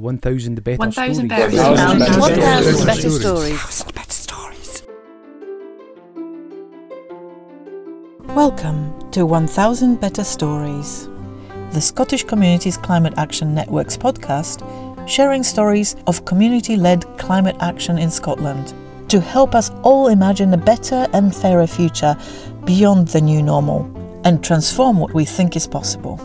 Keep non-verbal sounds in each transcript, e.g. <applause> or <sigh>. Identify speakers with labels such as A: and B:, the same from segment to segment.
A: 1,000 better
B: 1,000
A: stories.
B: better
C: One
B: stories.
C: thousand
D: One thousand
C: better
D: better
C: stories.
D: stories.
E: Welcome to 1000 Better Stories, the Scottish Communities Climate Action Network's podcast, sharing stories of community led climate action in Scotland to help us all imagine a better and fairer future beyond the new normal and transform what we think is possible.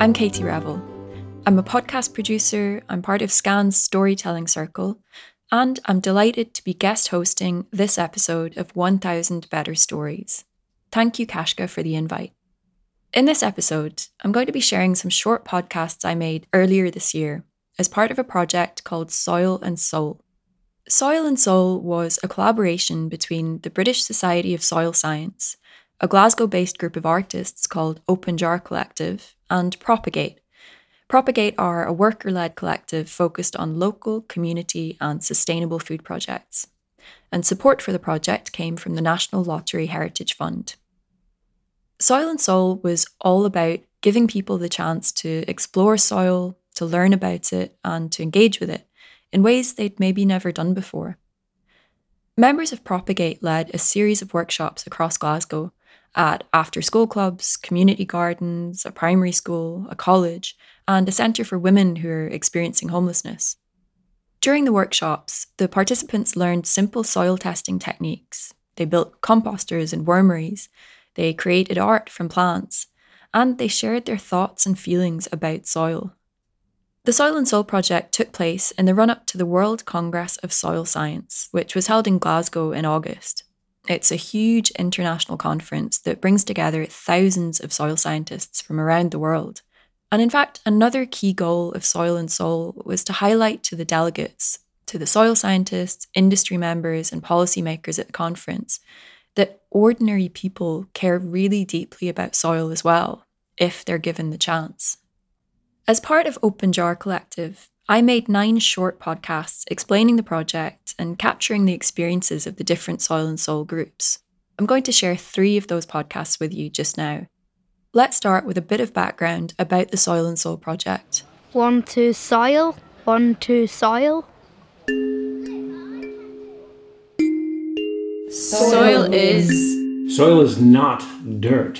B: I'm Katie Revel. I'm a podcast producer, I'm part of SCCAN's storytelling circle, and I'm delighted to be guest hosting this episode of 1000 Better Stories. Thank you, Kashka, for the invite. In this episode, I'm going to be sharing some short podcasts I made earlier this year as part of a project called Soil and Soul. Soil and Soul was a collaboration between the British Society of Soil Science, a Glasgow based group of artists called Open Jar Collective, and Propagate. Propagate are a worker led collective focused on local, community, and sustainable food projects. And support for the project came from the National Lottery Heritage Fund. Soil and Soul was all about giving people the chance to explore soil, to learn about it, and to engage with it in ways they'd maybe never done before. Members of Propagate led a series of workshops across Glasgow at after school clubs, community gardens, a primary school, a college, and a centre for women who are experiencing homelessness. During the workshops, the participants learned simple soil testing techniques. They built composters and wormeries, they created art from plants, and they shared their thoughts and feelings about soil. The Soil and Soul project took place in the run up to the World Congress of Soil Science, which was held in Glasgow in August. It's a huge international conference that brings together thousands of soil scientists from around the world. And in fact, another key goal of Soil and Soul was to highlight to the delegates, to the soil scientists, industry members, and policymakers at the conference, that ordinary people care really deeply about soil as well, if they're given the chance. As part of Open Jar Collective, I made nine short podcasts explaining the project and capturing the experiences of the different Soil and Soul groups. I'm going to share three of those podcasts with you just now. Let's start with a bit of background about the Soil and Soul project.
F: One to soil, one to soil.
B: Soil is.
G: Soil is not dirt.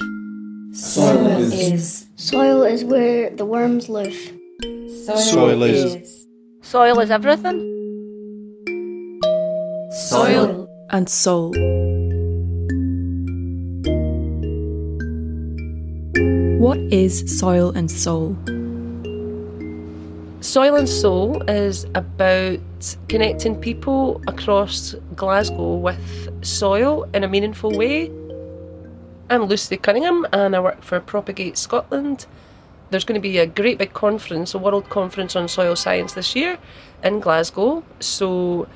C: Soil is.
F: Soil is where the worms live.
C: Soil is.
D: Soil is everything.
B: Soil and soul. What is soil and soul?
H: Soil and Soul is about connecting people across Glasgow with soil in a meaningful way. I'm Lucy Cunningham and I work for Propagate Scotland. There's going to be a great big conference, a world conference on soil science this year in Glasgow. So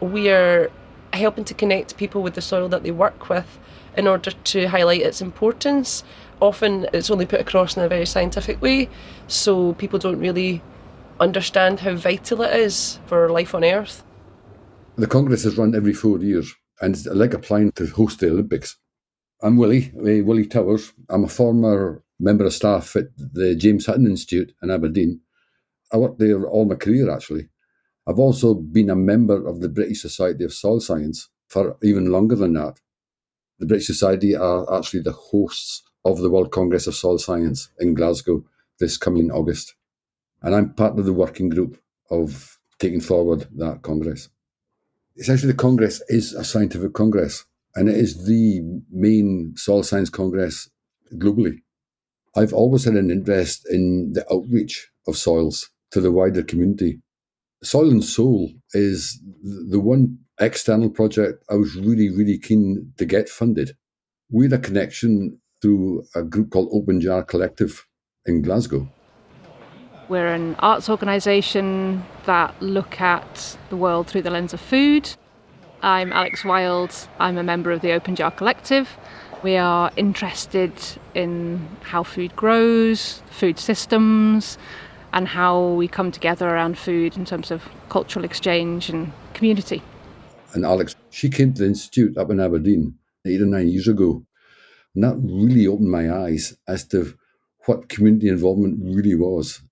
H: we are helping to connect people with the soil that they work with in order to highlight its importance. Often it's only put across in a very scientific way, so people don't really understand how vital it is for life on Earth.
I: The Congress is run every four years, and it's like applying to host the Olympics. I'm Willie, uh, Willie Towers. I'm a former member of staff at the James Hutton Institute in Aberdeen. I worked there all my career, actually. I've also been a member of the British Society of Soil Science for even longer than that. The British Society are actually the hosts of the World Congress of Soil Science in Glasgow this coming August. And I'm part of the working group of taking forward that Congress. Essentially, the Congress is a scientific Congress, and it is the main soil science Congress globally. I've always had an interest in the outreach of soils to the wider community. Soil and Soul is the one external project I was really, really keen to get funded. We had a connection through a group called Open Jar Collective in Glasgow.
J: We're an arts organisation that look at the world through the lens of food. I'm Alex Wild. I'm a member of the Open Jar Collective. We are interested in how food grows, food systems, and how we come together around food in terms of cultural exchange and community.
I: And Alex, she came to the Institute up in Aberdeen eight or nine years ago. And that really opened my eyes as to what community involvement really was.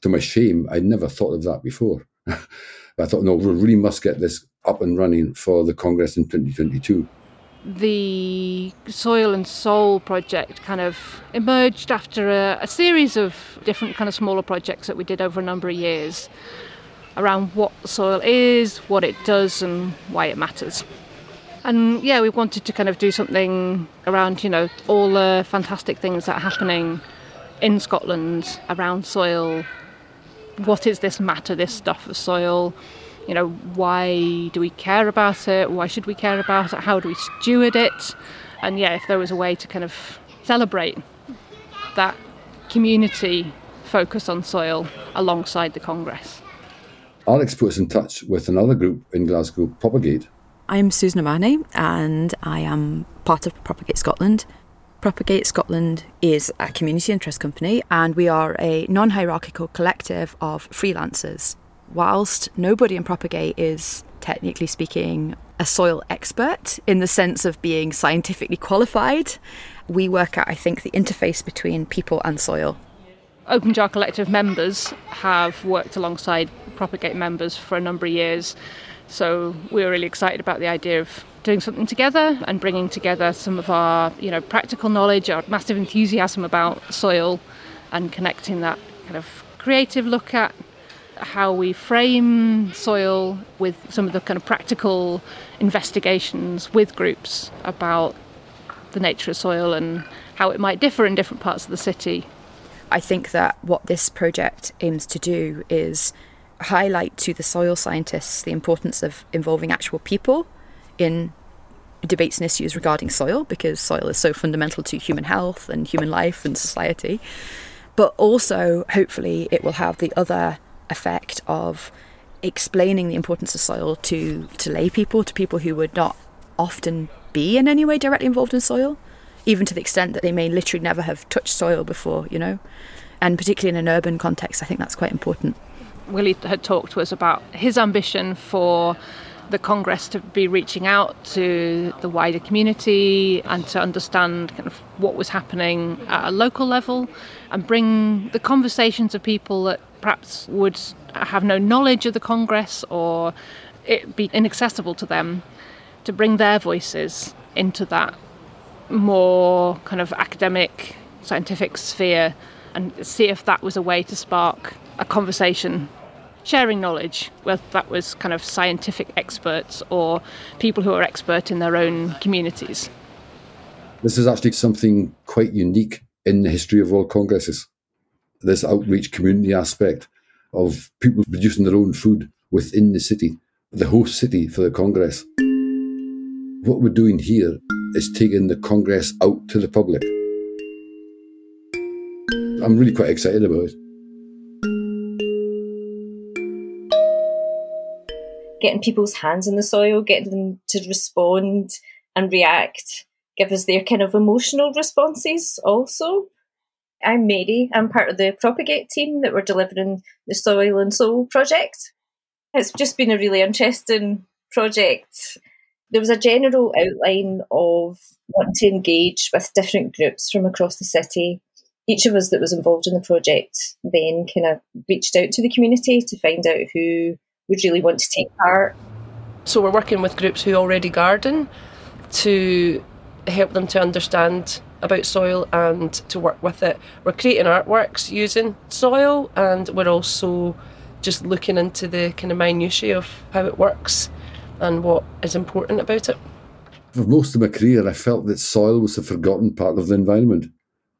I: To my shame, I'd never thought of that before. <laughs> I thought, no, we really must get this up and running for the Congress in 2022
J: the Soil and Soul project kind of emerged after a, a, series of different kind of smaller projects that we did over a number of years around what soil is, what it does, and why it matters. And yeah, we wanted to kind of do something around, you know, all the fantastic things that are happening in Scotland around soil. What is this matter, this stuff of soil? You know, why do we care about it? Why should we care about it? How do we steward it? And yeah, if there was a way to kind of celebrate that community focus on soil alongside the Congress.
I: Alex put us in touch with another group in Glasgow, Propagate.
A: I'm Susan O'Mahony and I am part of Propagate Scotland. Propagate Scotland is a community interest company and we are a non hierarchical collective of freelancers. Whilst nobody in Propagate is technically speaking a soil expert in the sense of being scientifically qualified, we work at, I think, the interface between people and soil.
J: Open Jar Collective members have worked alongside Propagate members for a number of years. So we were really excited about the idea of doing something together and bringing together some of our, you know, practical knowledge, our massive enthusiasm about soil, and connecting that kind of creative look at how we frame soil with some of the kind of practical investigations with groups about the nature of soil and how it might differ in different parts of the city
A: I think that what this project aims to do is highlight to the soil scientists the importance of involving actual people in debates and issues regarding soil because soil is so fundamental to human health and human life and society. But also, hopefully, it will have the other effect of explaining the importance of soil to, to lay people, to people who would not often be in any way directly involved in soil even to the extent that they may literally never have touched soil before, you know. And particularly in an urban context, I think that's quite important.
J: Willie had talked to us about his ambition for the Congress to be reaching out to the wider community and to understand kind of what was happening at a local level and bring the conversations of people that perhaps would have no knowledge of the Congress or it be inaccessible to them to bring their voices into that more kind of academic, scientific sphere and see if that was a way to spark a conversation. Sharing knowledge, whether that was kind of scientific experts or people who are expert in their own communities.
I: This is actually something quite unique in the history of World Congresses. This outreach community aspect of people producing their own food within the city, the host city for the Congress. What we're doing here is taking the Congress out to the public. I'm really quite excited about it.
K: Getting people's hands in the soil, getting them to respond and react, give us their kind of emotional responses also. I'm Mary. I'm part of the Propagate team that we're delivering the Soil and Soul project. It's just been a really interesting project there was a general outline of wanting to engage with different groups from across the city. Each of us that was involved in the project then kind of reached out to the community to find out who would really want to take part.
H: So we're working with groups who already garden to help them to understand about soil and to work with it. We're creating artworks using soil and we're also just looking into the kind of minutiae of how it works and what is important about it.
I: For most of my career, I felt that soil was a forgotten part of the environment.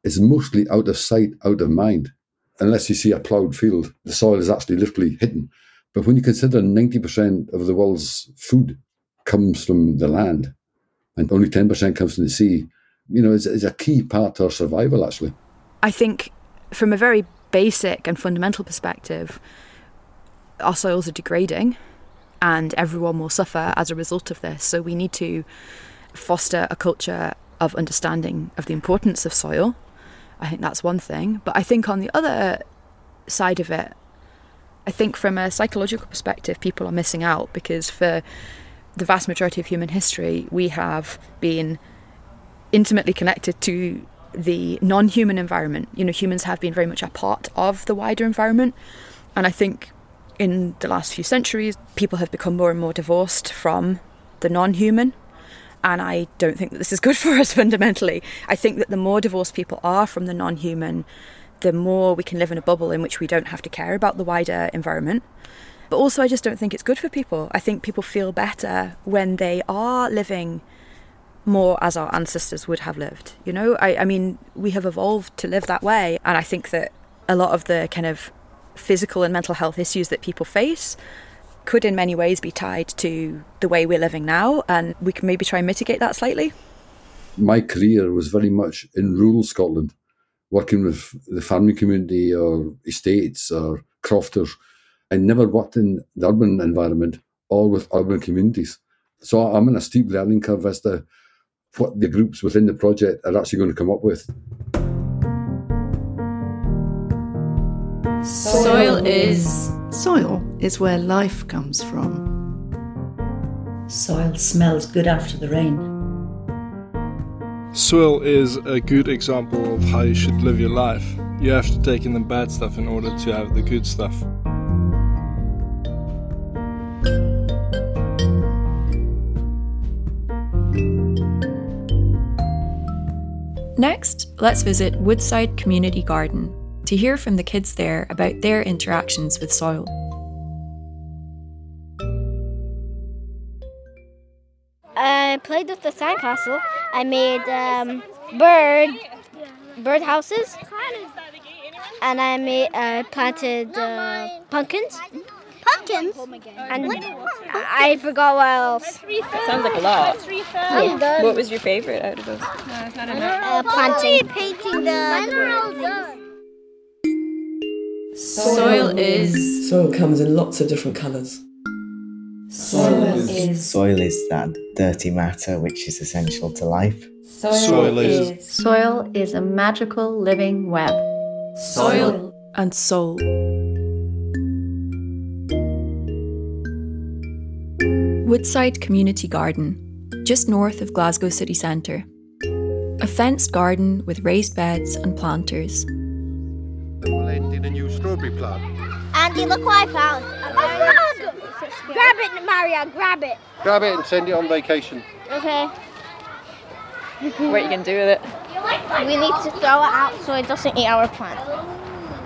I: It's mostly out of sight, out of mind. Unless you see a ploughed field, the soil is actually literally hidden. But when you consider 90% of the world's food comes from the land and only 10% comes from the sea, you know, is, it's a key part to our survival, actually.
A: I think from a very basic and fundamental perspective, our soils are degrading and everyone will suffer as a result of this. So we need to foster a culture of understanding of the importance of soil. I think that's one thing. But I think on the other side of it, I think from a psychological perspective, people are missing out because for the vast majority of human history, we have been intimately connected to the non human environment. You know, humans have been very much a part of the wider environment. And I think in the last few centuries, people have become more and more divorced from the non human. And I don't think that this is good <laughs> for us fundamentally. I think that the more divorced people are from the non human, the more we can live in a bubble in which we don't have to care about the wider environment. But also, I just don't think it's good for people. I think people feel better when they are living more as our ancestors would have lived. You know, I, I mean, we have evolved to live that way. And I think that a lot of the kind of physical and mental health issues that people face could in many ways be tied to the way we're living now and we can maybe try and mitigate that slightly
I: my career was very much in rural scotland working with the farming community or estates or crofters i never worked in the urban environment or with urban communities so i'm in a steep learning curve as to what the groups within the project are actually going to come up with
C: Soil is. Soil is where life comes from.
L: Soil smells good after the rain.
M: Soil is a good example of how you should live your life. You have to take in the bad stuff in order to have the good stuff.
B: Next, let's visit Woodside Community Garden, to hear from the kids there about their interactions with soil.
F: I played with the sandcastle. I made um, bird bird houses, and I made uh, planted uh, pumpkins. Pumpkins. And I forgot what else.
N: Sounds like a lot.
F: I'm.
N: What was your favorite out of those?
F: Uh, planting. Painting the.
C: Soil is.
O: Soil comes in lots of different colours.
C: Soil is.
P: Soil is that dirty matter which is essential to life.
C: Soil is.
Q: Soil is a magical living web.
B: Soil and soul. Woodside Community Garden, just north of Glasgow city centre. A fenced garden with raised beds and planters.
R: We'll end a new strawberry plant.
F: Andy, look what I found. A frog. Grab it, Maria. Grab it.
R: Grab it and send it on vacation.
F: Okay.
N: What are you going to do with it?
F: We need to throw it out so it doesn't eat our plant.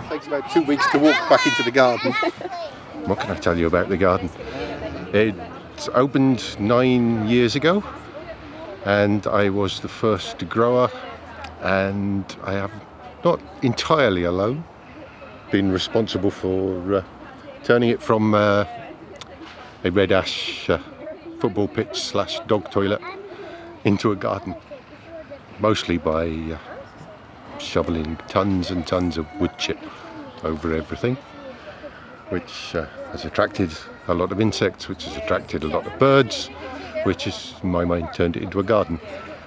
R: It takes about two weeks to walk back into the garden. <laughs> what can I tell you about the garden? It opened nine years ago, and I was the first grower, and I have not entirely alone been responsible for uh, turning it from uh, a red ash uh, football pitch slash dog toilet into a garden, mostly by uh, shoveling tons and tons of wood chip over everything, which uh, has attracted a lot of insects, which has attracted a lot of birds, which has, in my mind, turned it into a garden.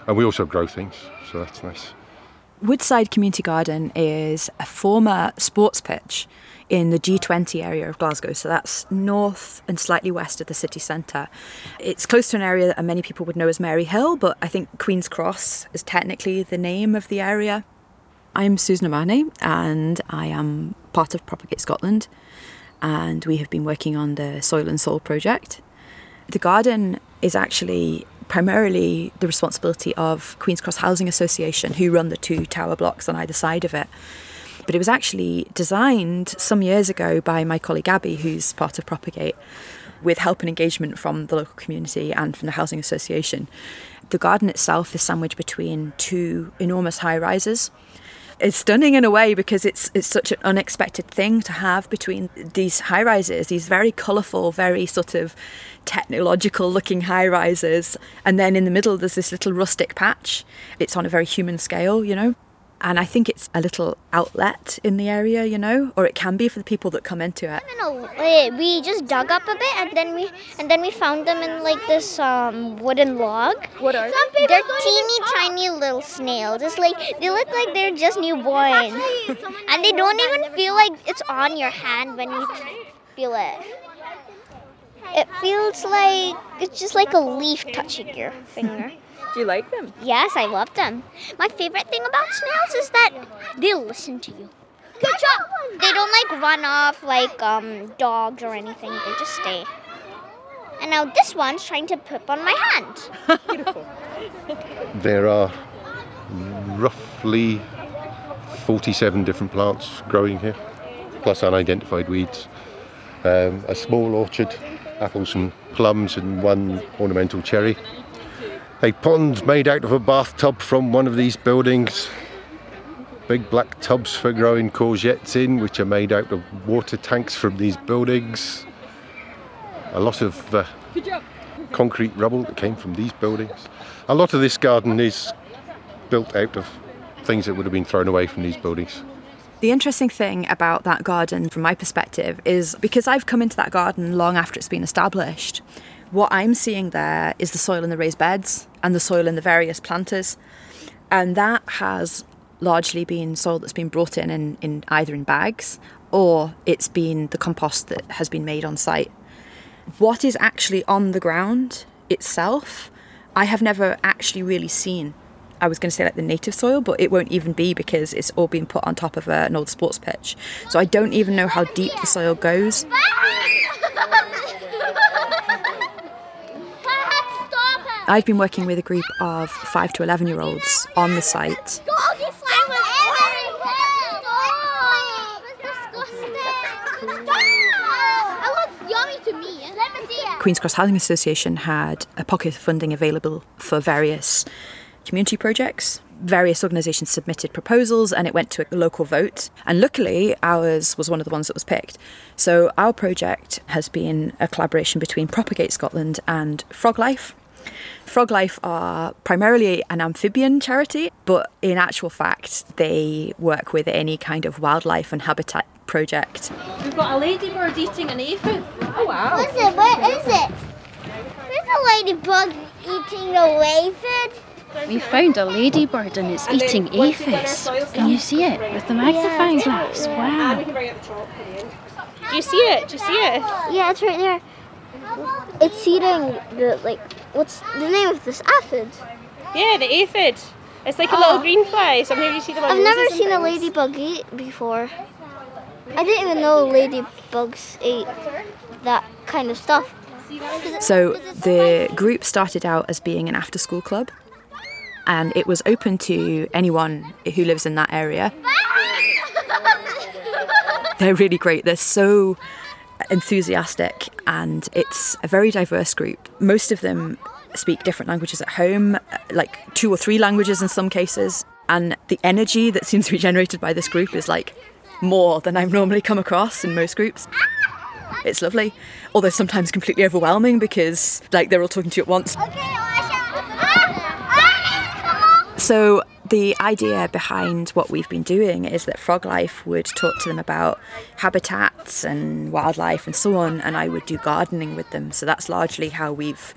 R: And we also grow things, so that's nice.
A: Woodside Community Garden is a former sports pitch in the G20 area of Glasgow, so that's north and slightly west of the city centre. It's close to an area that many people would know as Maryhill, but I think Queen's Cross is technically the name of the area. I'm Susan O'Mahony and I am part of Propagate Scotland, and we have been working on the Soil and Soul project. The garden is actually primarily the responsibility of Queen's Cross Housing Association, who run the two tower blocks on either side of it. But it was actually designed some years ago by my colleague Abby, who's part of Propagate, with help and engagement from the local community and from the Housing Association. The garden itself is sandwiched between two enormous high rises. It's stunning in a way because it's it's such an unexpected thing to have between these high rises, these very colourful, very sort of technological looking high rises, and then in the middle there's this little rustic patch. It's on a very human scale, you know. And I think it's a little outlet in the area, you know, or it can be for the people that come into it.
F: No, wait, we just dug up a bit and then we and then we found them in like this um, wooden log.
N: What are
F: they? They're teeny tiny little snails. It's like they look like they're just newborn, <laughs> and they don't even feel like it's on your hand when you feel it. It feels like it's just like a leaf touching your finger.
N: Do you like them?
F: yes, I love them. My favorite thing about snails is that they listen to you. Good job. They don't like run off like um, dogs or anything. They just stay. And now this one's trying to poop on my hand. <laughs> Beautiful.
R: there are roughly 47 different plants growing here, plus unidentified weeds. Um, a small orchard, apples and plums, and one ornamental cherry. A pond made out of a bathtub from one of these buildings. Big black tubs for growing courgettes in, which are made out of water tanks from these buildings. A lot of uh, concrete rubble that came from these buildings. A lot of this garden is built out of things that would have been thrown away from these buildings.
A: The interesting thing about that garden, from my perspective, is because I've come into that garden long after it's been established, what I'm seeing there is the soil in the raised beds and the soil in the various planters. And that has largely been soil that's been brought in, in, in either in bags or it's been the compost that has been made on site. What is actually on the ground itself, I have never actually really seen. I was going to say like the native soil, but it won't even be because it's all been put on top of a, an old sports pitch. So I don't even know how deep the soil goes. I've been working with a group of 5 to 11 year olds on the site. Queen's Cross Housing Association had a pocket of funding available for various community projects. Various organisations submitted proposals and it went to a local vote. And luckily, ours was one of the ones that was picked. So, our project has been a collaboration between Propagate Scotland and Froglife. Froglife are primarily an amphibian charity, but in actual fact, they work with any kind of wildlife and habitat project.
S: We've got a ladybird eating an aphid. Oh wow.
F: What's it? What is it? There's a ladybug eating a aphid.
T: We found a ladybird and it's eating aphids. Can you see it with the magnifying glass? Wow.
S: Do you see it? Do you see it?
F: Yeah, it's right there. It's eating the like. What's the name of this aphid?
S: Yeah, the aphid. It's like a
F: Oh.
S: little green fly. Sometimes you see them on
F: I've never
S: roses and
F: seen a
S: things.
F: ladybug eat before. I didn't even know ladybugs ate that kind of stuff.
A: So the group started out as being an after school club and it was open to anyone who lives in that area. <laughs> They're really great. They're so enthusiastic and it's a very diverse group. Most of them speak different languages at home, like two or three languages in some cases. And the energy that seems to be generated by this group is like more than I've normally come across in most groups. It's lovely, although sometimes completely overwhelming because like they're all talking to you at once. So the idea behind what we've been doing is that Froglife would talk to them about habitats and wildlife and so on, and I would do gardening with them. So that's largely how we've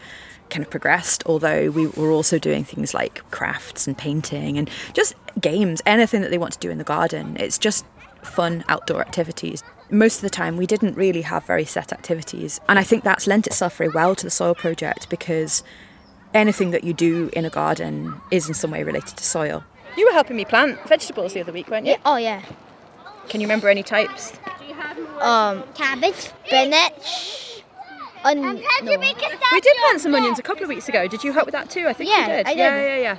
A: kind of progressed, although we were also doing things like crafts and painting and just games, anything that they want to do in the garden. It's just fun outdoor activities. Most of the time, we didn't really have very set activities, and I think that's lent itself very well to the soil project because anything that you do in a garden is in some way related to soil.
N: You were helping me plant vegetables the other week, weren't you?
F: Oh yeah.
N: Can you remember any types?
F: Um, cabbage, spinach, onion. no.
N: We did plant some onions a couple of weeks ago. Did you help with that too? I think
F: Yeah,
N: you did.
F: I did.
N: Yeah, yeah, yeah.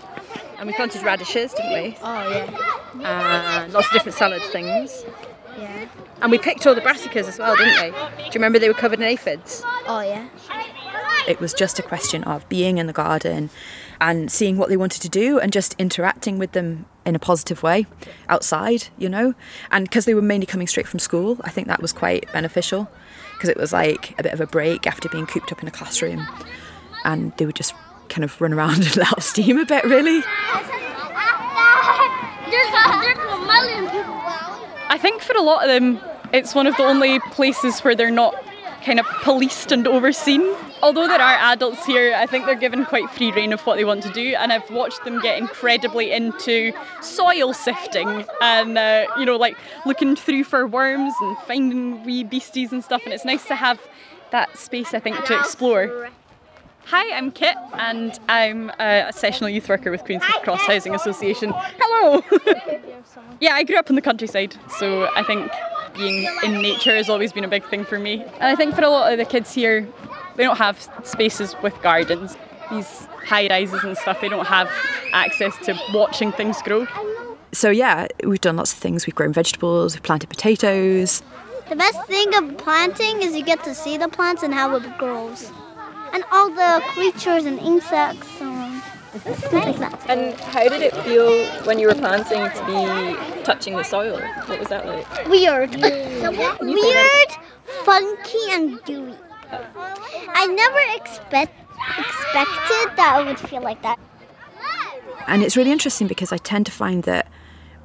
N: And we planted radishes, didn't we?
F: Oh yeah.
N: And lots of different salad things.
F: Yeah.
N: And we picked all the brassicas as well, didn't we? Do you remember they were covered in aphids?
F: Oh yeah.
A: It was just a question of being in the garden and seeing what they wanted to do and just interacting with them in a positive way outside, you know? And because they were mainly coming straight from school, I think that was quite beneficial because it was like a bit of a break after being cooped up in a classroom and they would just kind of run around and let off steam a bit, really.
U: I think for a lot of them, it's one of the only places where they're not kind of policed and overseen. Although there are adults here, I think they're given quite free rein of what they want to do, and I've watched them get incredibly into soil sifting and uh, you know, like looking through for worms and finding wee beasties and stuff. And it's nice to have that space, I think, to explore. Hi, I'm Kit, and I'm a sessional youth worker with Queen's Cross Housing Association. Hello! <laughs> yeah, I grew up in the countryside, so I think being in nature has always been a big thing for me. And I think for a lot of the kids here, they don't have spaces with gardens. These high rises and stuff, they don't have access to watching things grow.
A: So, yeah, we've done lots of things. We've grown vegetables, we've planted potatoes.
F: The best thing of planting is you get to see the plants and how it grows. And all the creatures and insects and things like that.
B: And how did it feel when you were planting to be touching the soil? What was that like?
F: Weird. <laughs> Weird, funky, and dewy. I never expect expected that it would feel like that.
A: And it's really interesting because I tend to find that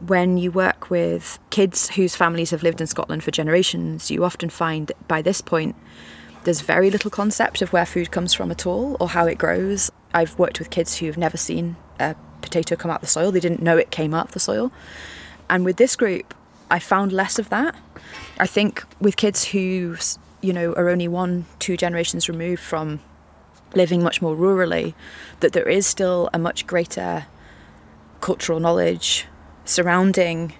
A: when you work with kids whose families have lived in Scotland for generations, you often find that by this point there's very little concept of where food comes from at all or how it grows. I've worked with kids who've never seen a potato come out of the soil, they didn't know it came out of the soil. And with this group, I found less of that. I think with kids who, you know, are only one, two generations removed from living much more rurally, that there is still a much greater cultural knowledge surrounding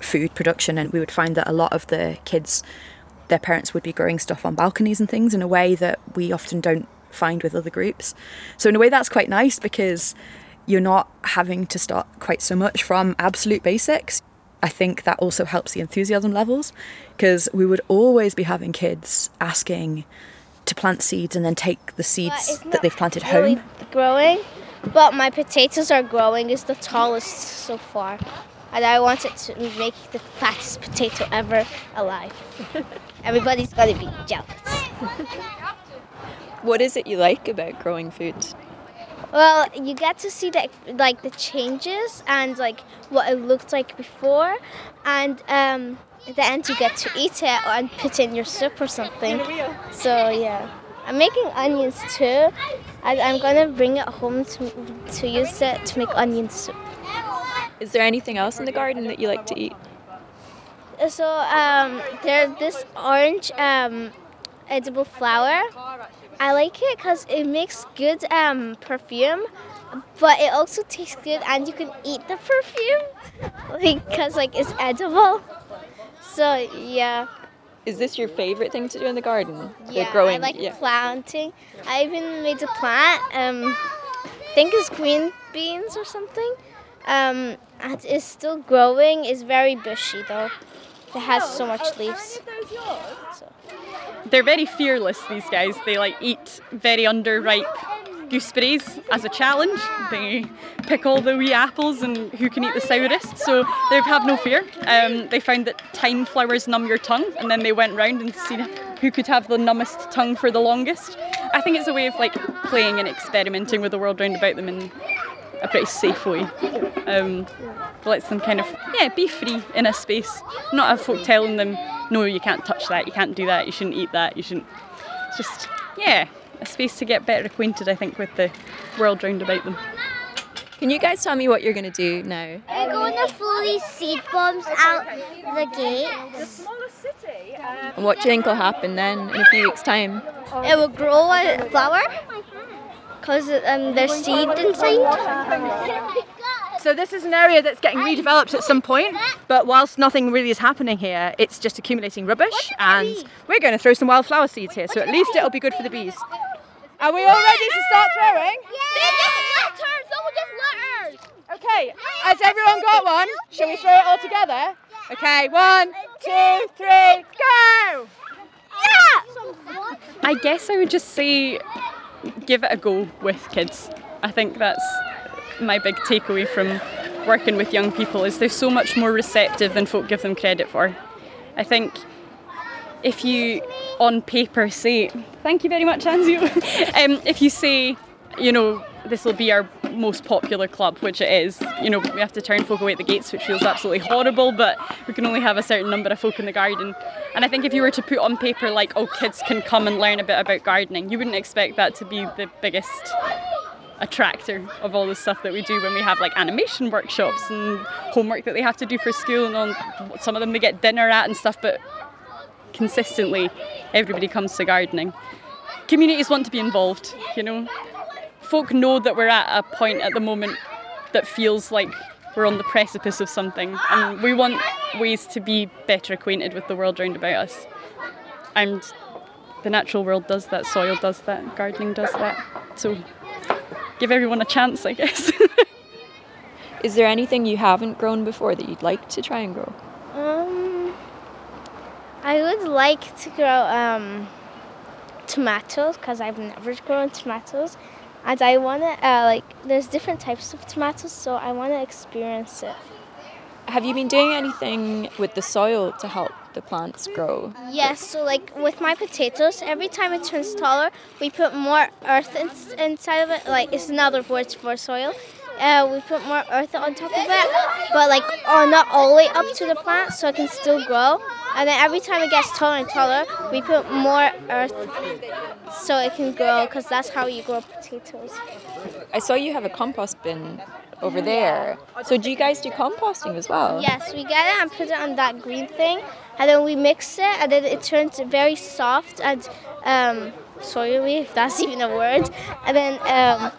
A: food production. And we would find that a lot of the kids, their parents would be growing stuff on balconies and things in a way that we often don't find with other groups. So, in a way, that's quite nice because you're not having to start quite so much from absolute basics. I think that also helps the enthusiasm levels because we would always be having kids asking to plant seeds and then take the seeds that they've planted
F: really
A: home.
F: growing, but my potatoes are growing is the tallest so far. And I want it to make the fattest potato ever alive. <laughs> Everybody's gonna be jealous. <laughs>
B: What is it you like about growing food?
F: Well, you get to see the like the changes and like what it looked like before, and um, at the end you get to eat it and put it in your soup or something. So yeah, I'm making onions too. and I'm gonna bring it home to to use it to make onion soup.
B: Is there anything else in the garden that you like to eat?
F: So um, there's this orange um, edible flower. I like it because it makes good um, perfume, but it also tastes good, and you can eat the perfume, <laughs> because like it's edible. So yeah.
B: Is this your favorite thing to do in the garden?
F: Yeah,
B: growing.
F: I like
B: yeah.
F: planting. I even made a plant. Um, I think it's green beans or something. Um, and it's still growing. It's very bushy though. It has so much leaves.
U: They're very fearless, these guys. They like eat very underripe gooseberries as a challenge. They pick all the wee apples and who can eat the sourest. So they have no fear. Um, they found that thyme flowers numb your tongue, and then they went round and seen who could have the numbest tongue for the longest. I think it's a way of like playing and experimenting with the world round about them in a pretty safe way. Um, lets them kind of yeah be free in a space, not have folk telling them no you can't touch that, you can't do that, you shouldn't eat that, you shouldn't. It's just yeah a space to get better acquainted I think with the world round about them.
B: Can you guys tell me what you're going to do now?
F: We're going to throw these seed bombs out the gates. The smallest city?
B: And what do you think will happen then in a few weeks' time?
F: It will grow a flower because um, there's seed inside. <laughs>
N: So this is an area that's getting redeveloped at some point, but whilst nothing really is happening here, it's just accumulating rubbish and we're going to throw some wildflower seeds here, so at least it'll be good for the bees. Are we all ready to start throwing? Okay, has everyone got one? Shall we throw it all together? Okay, one, two, three, go! Yeah!
U: I guess I would just say give it a go with kids. I think that's my big takeaway from working with young people is they're so much more receptive than folk give them credit for. I think if you on paper say thank you very much Anzio <laughs> um, if you say you know this will be our most popular club which it is you know we have to turn folk away at the gates which feels absolutely horrible but we can only have a certain number of folk in the garden and I think if you were to put on paper like oh kids can come and learn a bit about gardening you wouldn't expect that to be the biggest attractor of all the stuff that we do when we have like animation workshops and homework that they have to do for school and on some of them they get dinner at and stuff but consistently everybody comes to gardening. Communities want to be involved, you know. Folk know that we're at a point at the moment that feels like we're on the precipice of something, and we want ways to be better acquainted with the world round about us. And the natural world does that, soil does that, gardening does that. So give everyone a chance, I guess. <laughs>
B: Is there anything you haven't grown before that you'd like to try and grow?
F: Um, I would like to grow um, tomatoes because I've never grown tomatoes, and I want to uh, like. There's different types of tomatoes, so I want to experience it.
B: Have you been doing anything with the soil to help the plants grow?
F: Yes, so like with my potatoes, every time it turns taller, we put more earth in, inside of it. Like it's another word for soil. Uh, we put more earth on top of it, but like oh, not all the way up to the plant, so it can still grow. And then every time it gets taller and taller, we put more earth so it can grow, because that's how you grow potatoes.
B: I saw you have a compost bin over there. So do you guys do composting as well?
F: Yes, we get it and put it on that green thing, and then we mix it, and then it turns very soft and um, soily, if that's <laughs> even a word. And then um,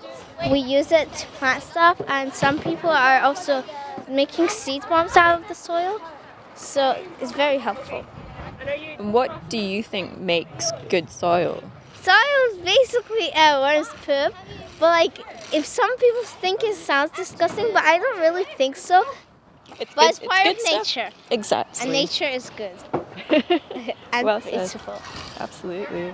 F: we use it to plant stuff, and some people are also making seed bombs out of the soil, so it's very helpful.
B: And what do you think makes good soil?
F: Soil is basically a worm's poop, but like if some people think it sounds disgusting, but I don't really think so.
B: It's
F: but
B: good-
F: it's part
B: it's
F: of
B: good stuff.
F: nature.
B: Exactly.
F: And nature is good. <laughs> and
B: Well
F: beautiful.
B: Absolutely.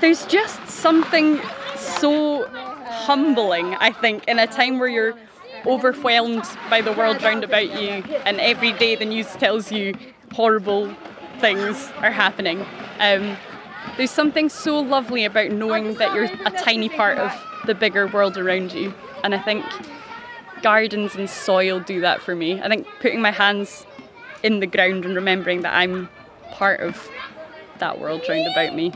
U: There's just something so humbling, I think, in a time where you're overwhelmed by the world round about you, and every day the news tells you horrible things are happening. Um, there's something so lovely about knowing that you're a tiny part of the bigger world around you, and I think gardens and soil do that for me. I think putting my hands in the ground and remembering that I'm part of that world round about me.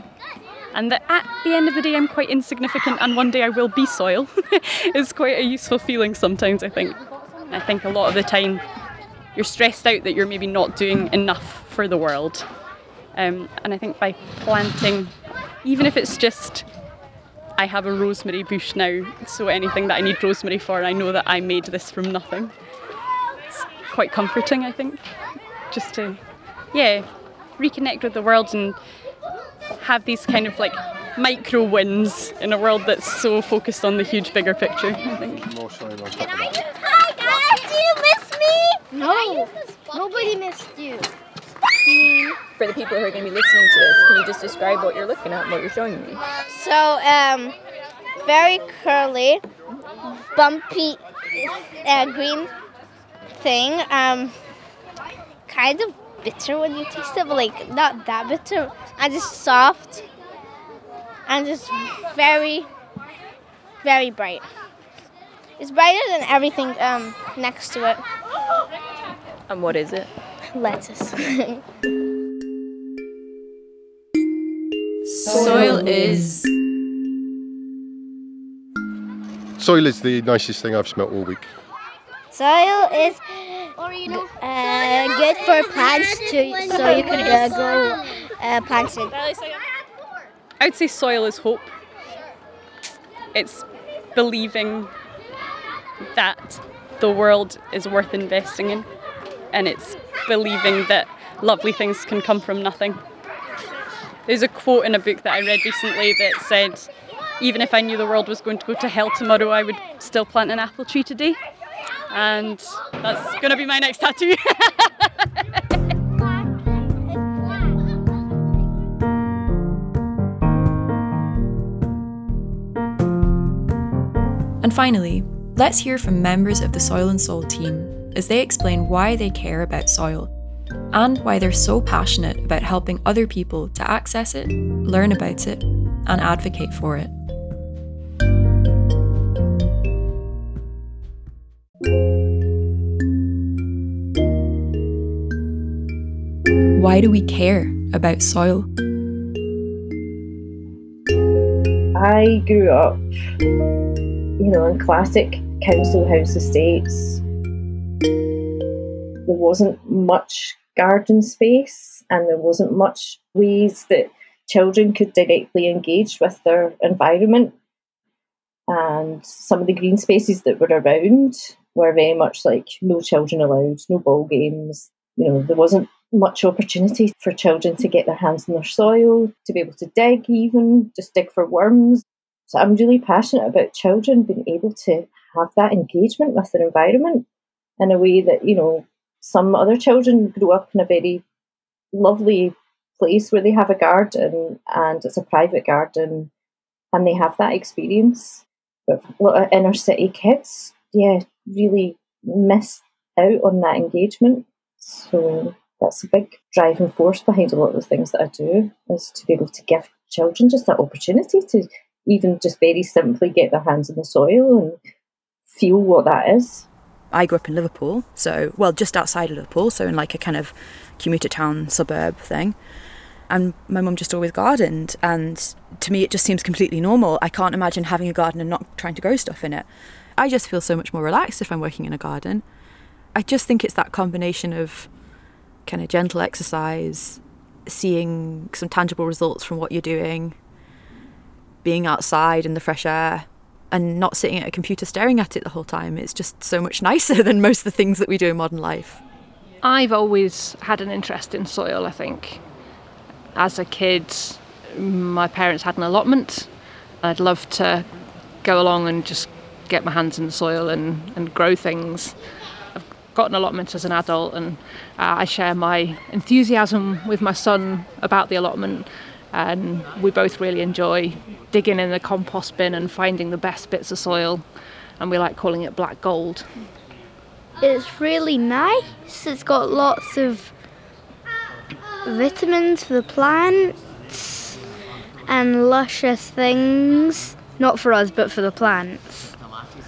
U: And that at the end of the day, I'm quite insignificant, and one day I will be soil. <laughs> is quite a useful feeling sometimes, I think. I think a lot of the time you're stressed out that you're maybe not doing enough for the world. Um, and I think by planting, even if it's just I have a rosemary bush now, so anything that I need rosemary for, I know that I made this from nothing. It's quite comforting, I think, just to, yeah, reconnect with the world and have these kind of like micro wins in a world that's so focused on the huge, bigger picture, I think.
F: Hi guys, do you miss me? No, nobody missed you.
B: For the people who are going to be listening to this, can you just describe what you're looking at and what you're showing me?
F: So, um, very curly, bumpy, uh, green thing. Um, kind of bitter when you taste it, but like not that bitter. And just soft, and just very, very bright. It's brighter than everything um, next to it.
B: And what is it?
F: Lettuce.
B: Soil is.
R: Soil is the nicest thing I've smelt all week.
F: Soil is uh, good for plants too, so you can uh, grow uh, plants in.
U: I'd say soil is hope. It's believing that the world is worth investing in, and it's believing that lovely things can come from nothing. There's a quote in a book that I read recently that said, Even if I knew the world was going to go to hell tomorrow, I would still plant an apple tree today. And that's going to be my next tattoo. <laughs>
B: And finally, let's hear from members of the Soil and Soul team as they explain why they care about soil and why they're so passionate about helping other people to access it, learn about it, and advocate for it. Why do we care about soil?
K: I grew up, you know, in classic council house estates. There wasn't much garden space and there wasn't much ways that children could directly engage with their environment. And some of the green spaces that were around were very much like no children allowed, no ball games. You know, there wasn't much opportunity for children to get their hands in their soil, to be able to dig even, just dig for worms. So I'm really passionate about children being able to have that engagement with their environment in a way that, you know, some other children grow up in a very lovely place where they have a garden and it's a private garden and they have that experience. But a lot of inner city kids, yeah, really miss out on that engagement. So that's a big driving force behind a lot of the things that I do is to be able to give children just that opportunity to even just very simply get their hands in the soil and feel what that is.
A: I grew up in Liverpool, so well, just outside of Liverpool, so in like a kind of commuter town suburb thing. And my mum just always gardened, and to me, it just seems completely normal. I can't imagine having a garden and not trying to grow stuff in it. I just feel so much more relaxed if I'm working in a garden. I just think it's that combination of kind of gentle exercise, seeing some tangible results from what you're doing, being outside in the fresh air, and not sitting at a computer staring at it the whole time. It's just so much nicer <laughs> than most of the things that we do in modern life.
J: I've always had an interest in soil, I think. As a kid, my parents had an allotment. I'd love to go along and just get my hands in the soil and, and grow things. I've got an allotment as an adult, and uh, I share my enthusiasm with my son about the allotment and we both really enjoy digging in the compost bin and finding the best bits of soil and we like calling it black gold.
F: It's really nice. It's got lots of vitamins for the plants and luscious things. Not for us, but for the plants.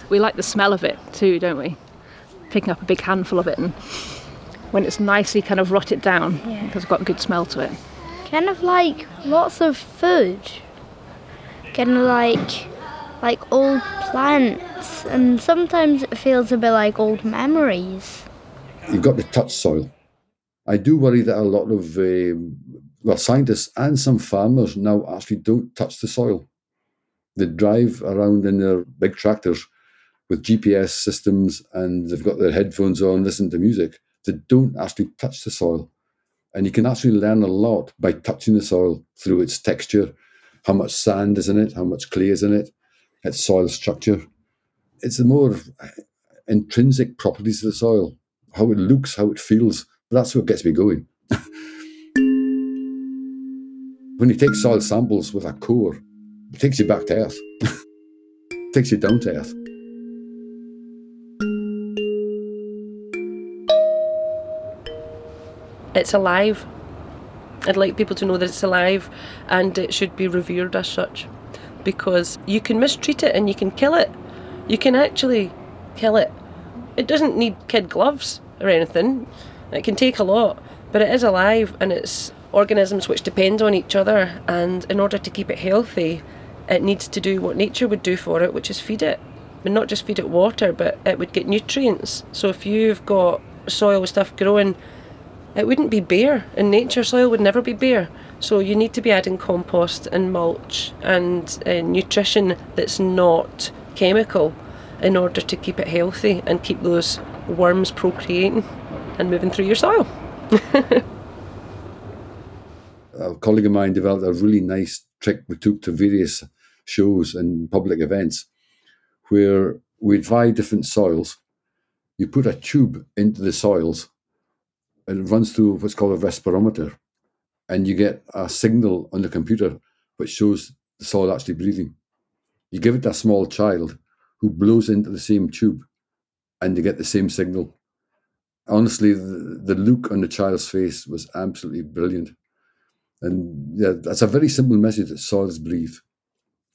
J: We like the smell of it too, don't we? Picking up a big handful of it and when it's nicely kind of rotted down
F: Yeah.
J: because it's got a good smell to it.
F: Kind of like lots of food. Kind of like like old plants and sometimes it feels a bit like old memories.
I: You've got to touch soil. I do worry that a lot of um, well scientists and some farmers now actually don't touch the soil. They drive around in their big tractors with GPS systems and they've got their headphones on, listen to music. They don't actually touch the soil. And you can actually learn a lot by touching the soil through its texture, how much sand is in it, how much clay is in it, its soil structure. It's the more uh, intrinsic properties of the soil, how it looks, how it feels. That's what gets me going. <laughs> when you take soil samples with a core, it takes you back to earth, <laughs> takes you down to earth.
H: It's alive. I'd like people to know that it's alive and it should be revered as such because you can mistreat it and you can kill it. You can actually kill it. It doesn't need kid gloves or anything. It can take a lot, but it is alive and it's organisms which depend on each other and in order to keep it healthy, it needs to do what nature would do for it, which is feed it. But not just feed it water, but it would get nutrients. So if you've got soil with stuff growing it wouldn't be bare. In nature, soil would never be bare. So you need to be adding compost and mulch and uh, nutrition that's not chemical in order to keep it healthy and keep those worms procreating and moving through your soil. <laughs>
I: a colleague of mine developed a really nice trick we took to various shows and public events where we'd try different soils. You put a tube into the soils it runs through what's called a respirometer, and you get a signal on the computer which shows the soil actually breathing. You give it to a small child who blows into the same tube, and you get the same signal. Honestly, the, the look on the child's face was absolutely brilliant. And yeah, that's a very simple message that soils breathe.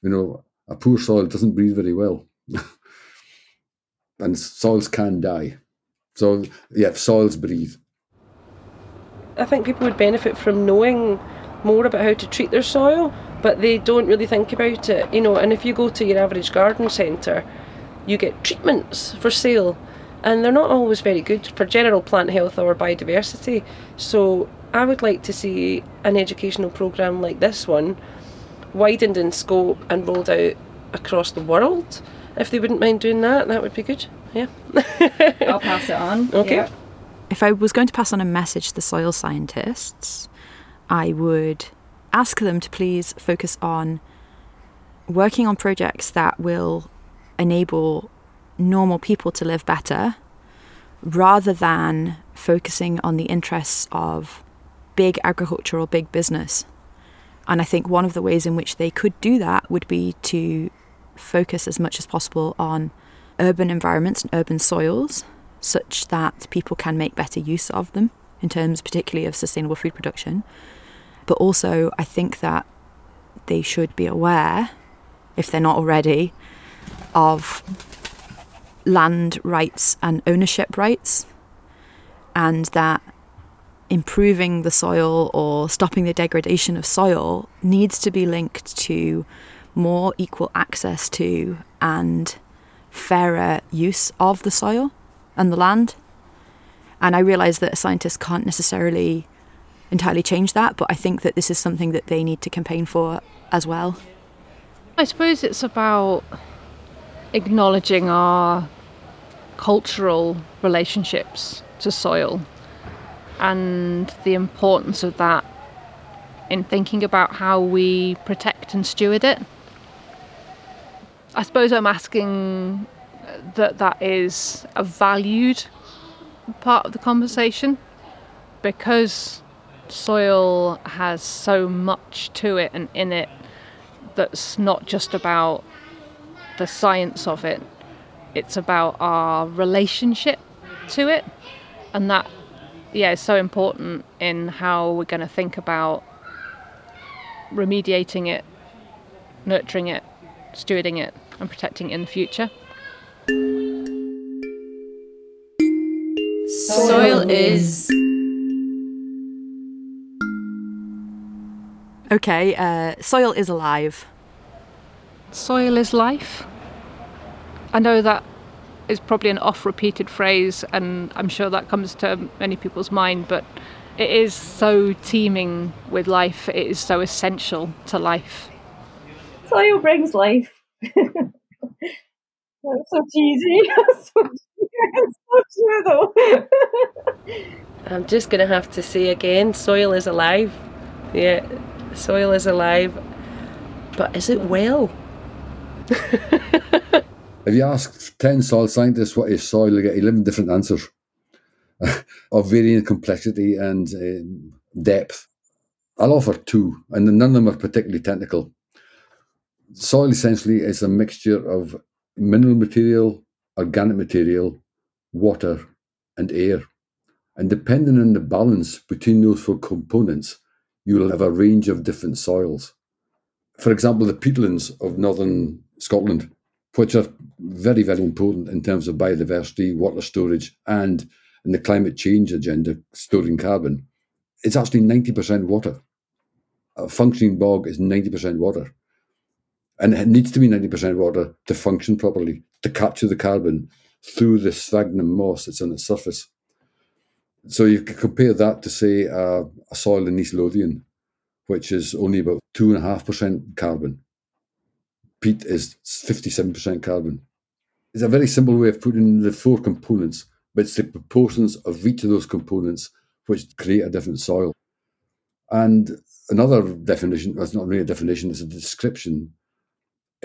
I: You know, a poor soil doesn't breathe very well. <laughs> and soils can die. So, yeah, soils breathe.
H: I think people would benefit from knowing more about how to treat their soil, but they don't really think about it, you know. And if you go to your average garden centre, you get treatments for sale, and they're not always very good for general plant health or biodiversity. So I would like to see an educational programme like this one widened in scope and rolled out across the world. If they wouldn't mind doing that, that would be good. Yeah.
B: I'll pass it on. <laughs>
H: Okay.
B: Yeah.
A: If I was going to pass on a message to the soil scientists, I would ask them to please focus on working on projects that will enable normal people to live better rather than focusing on the interests of big agriculture or big business. And I think one of the ways in which they could do that would be to focus as much as possible on urban environments and urban soils such that people can make better use of them in terms particularly of sustainable food production. But also I think that they should be aware, if they're not already, of land rights and ownership rights and that improving the soil or stopping the degradation of soil needs to be linked to more equal access to and fairer use of the soil and the land. And I realise that scientists can't necessarily entirely change that, but I think that this is something that they need to campaign for as well.
J: I suppose it's about acknowledging our cultural relationships to soil and the importance of that in thinking about how we protect and steward it. I suppose I'm asking that that is a valued part of the conversation because soil has so much to it and in it that's not just about the science of it, it's about our relationship to it. And that, yeah, is so important in how we're going to think about remediating it, nurturing it, stewarding it, and protecting it in the future.
B: Soil is.
A: Okay, uh, soil is alive.
J: Soil is life. I know that is probably an oft repeated phrase, and I'm sure that comes to many people's mind, but it is so teeming with life, it is so essential to life.
K: Soil brings life. <laughs> <laughs> That's so cheesy. That's so, it's so true though. <laughs>
H: I'm just going to have to say again soil is alive. Yeah, soil is alive. But is it well? <laughs>
I: If you ask 10 soil scientists what is soil, you get 11 different answers of varying complexity and uh, depth. I'll offer two, and none of them are particularly technical. Soil essentially is a mixture of mineral material, organic material, water, and air. And depending on the balance between those four components, you will have a range of different soils. For example, the peatlands of northern Scotland, which are very, very important in terms of biodiversity, water storage, and in the climate change agenda, storing carbon, it's actually 90% water. A functioning bog is 90% water. And it needs to be 90% water to function properly, to capture the carbon through the sphagnum moss that's on its surface. So you can compare that to, say, uh, a soil in East Lothian, which is only about 2.5% carbon. Peat is 57% carbon. It's a very simple way of putting the four components, but it's the proportions of each of those components which create a different soil. And another definition, that's not really a definition, it's a description.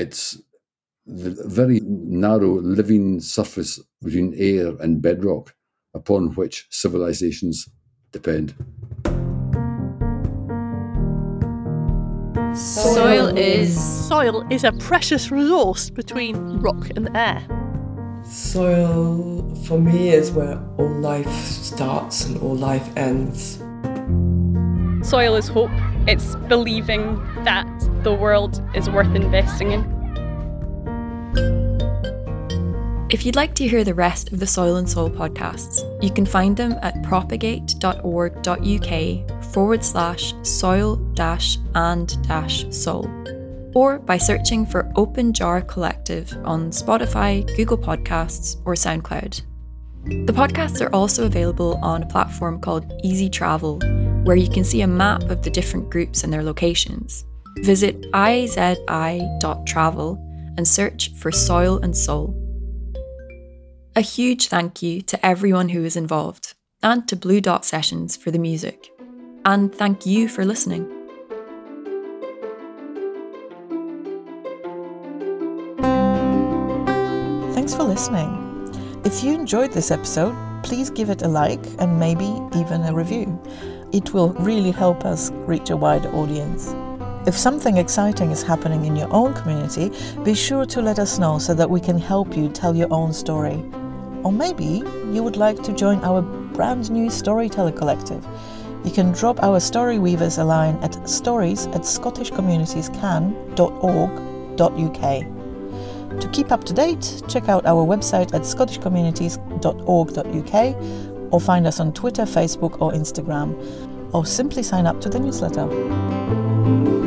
I: It's the very narrow living surface between air and bedrock upon which civilizations depend.
B: Soil is.
V: Soil is a precious resource between rock and air.
O: Soil, for me, is where all life starts and all life ends.
U: Soil is hope. It's believing that the world is worth investing in.
B: If you'd like to hear the rest of the Soil and Soul podcasts, you can find them at propagate.org.uk forward slash soil dash and dash soul, or by searching for Open Jar Collective on Spotify, Google Podcasts, or SoundCloud. The podcasts are also available on a platform called Easy Travel, where you can see a map of the different groups and their locations. Visit izi.travel and search for Soil and Soul. A huge thank you to everyone who was involved, and to Blue Dot Sessions for the music. And thank you for listening.
W: Thanks for listening. If you enjoyed this episode, please give it a like and maybe even a review. It will really help us reach a wider audience. If something exciting is happening in your own community, be sure to let us know so that we can help you tell your own story. Or maybe you would like to join our brand new Storyteller Collective. You can drop our Story Weavers a line at stories at scottishcommunitiescan.org.uk. To keep up to date, check out our website at scottishcommunities.org.uk or find us on Twitter, Facebook, or Instagram, or simply sign up to the newsletter.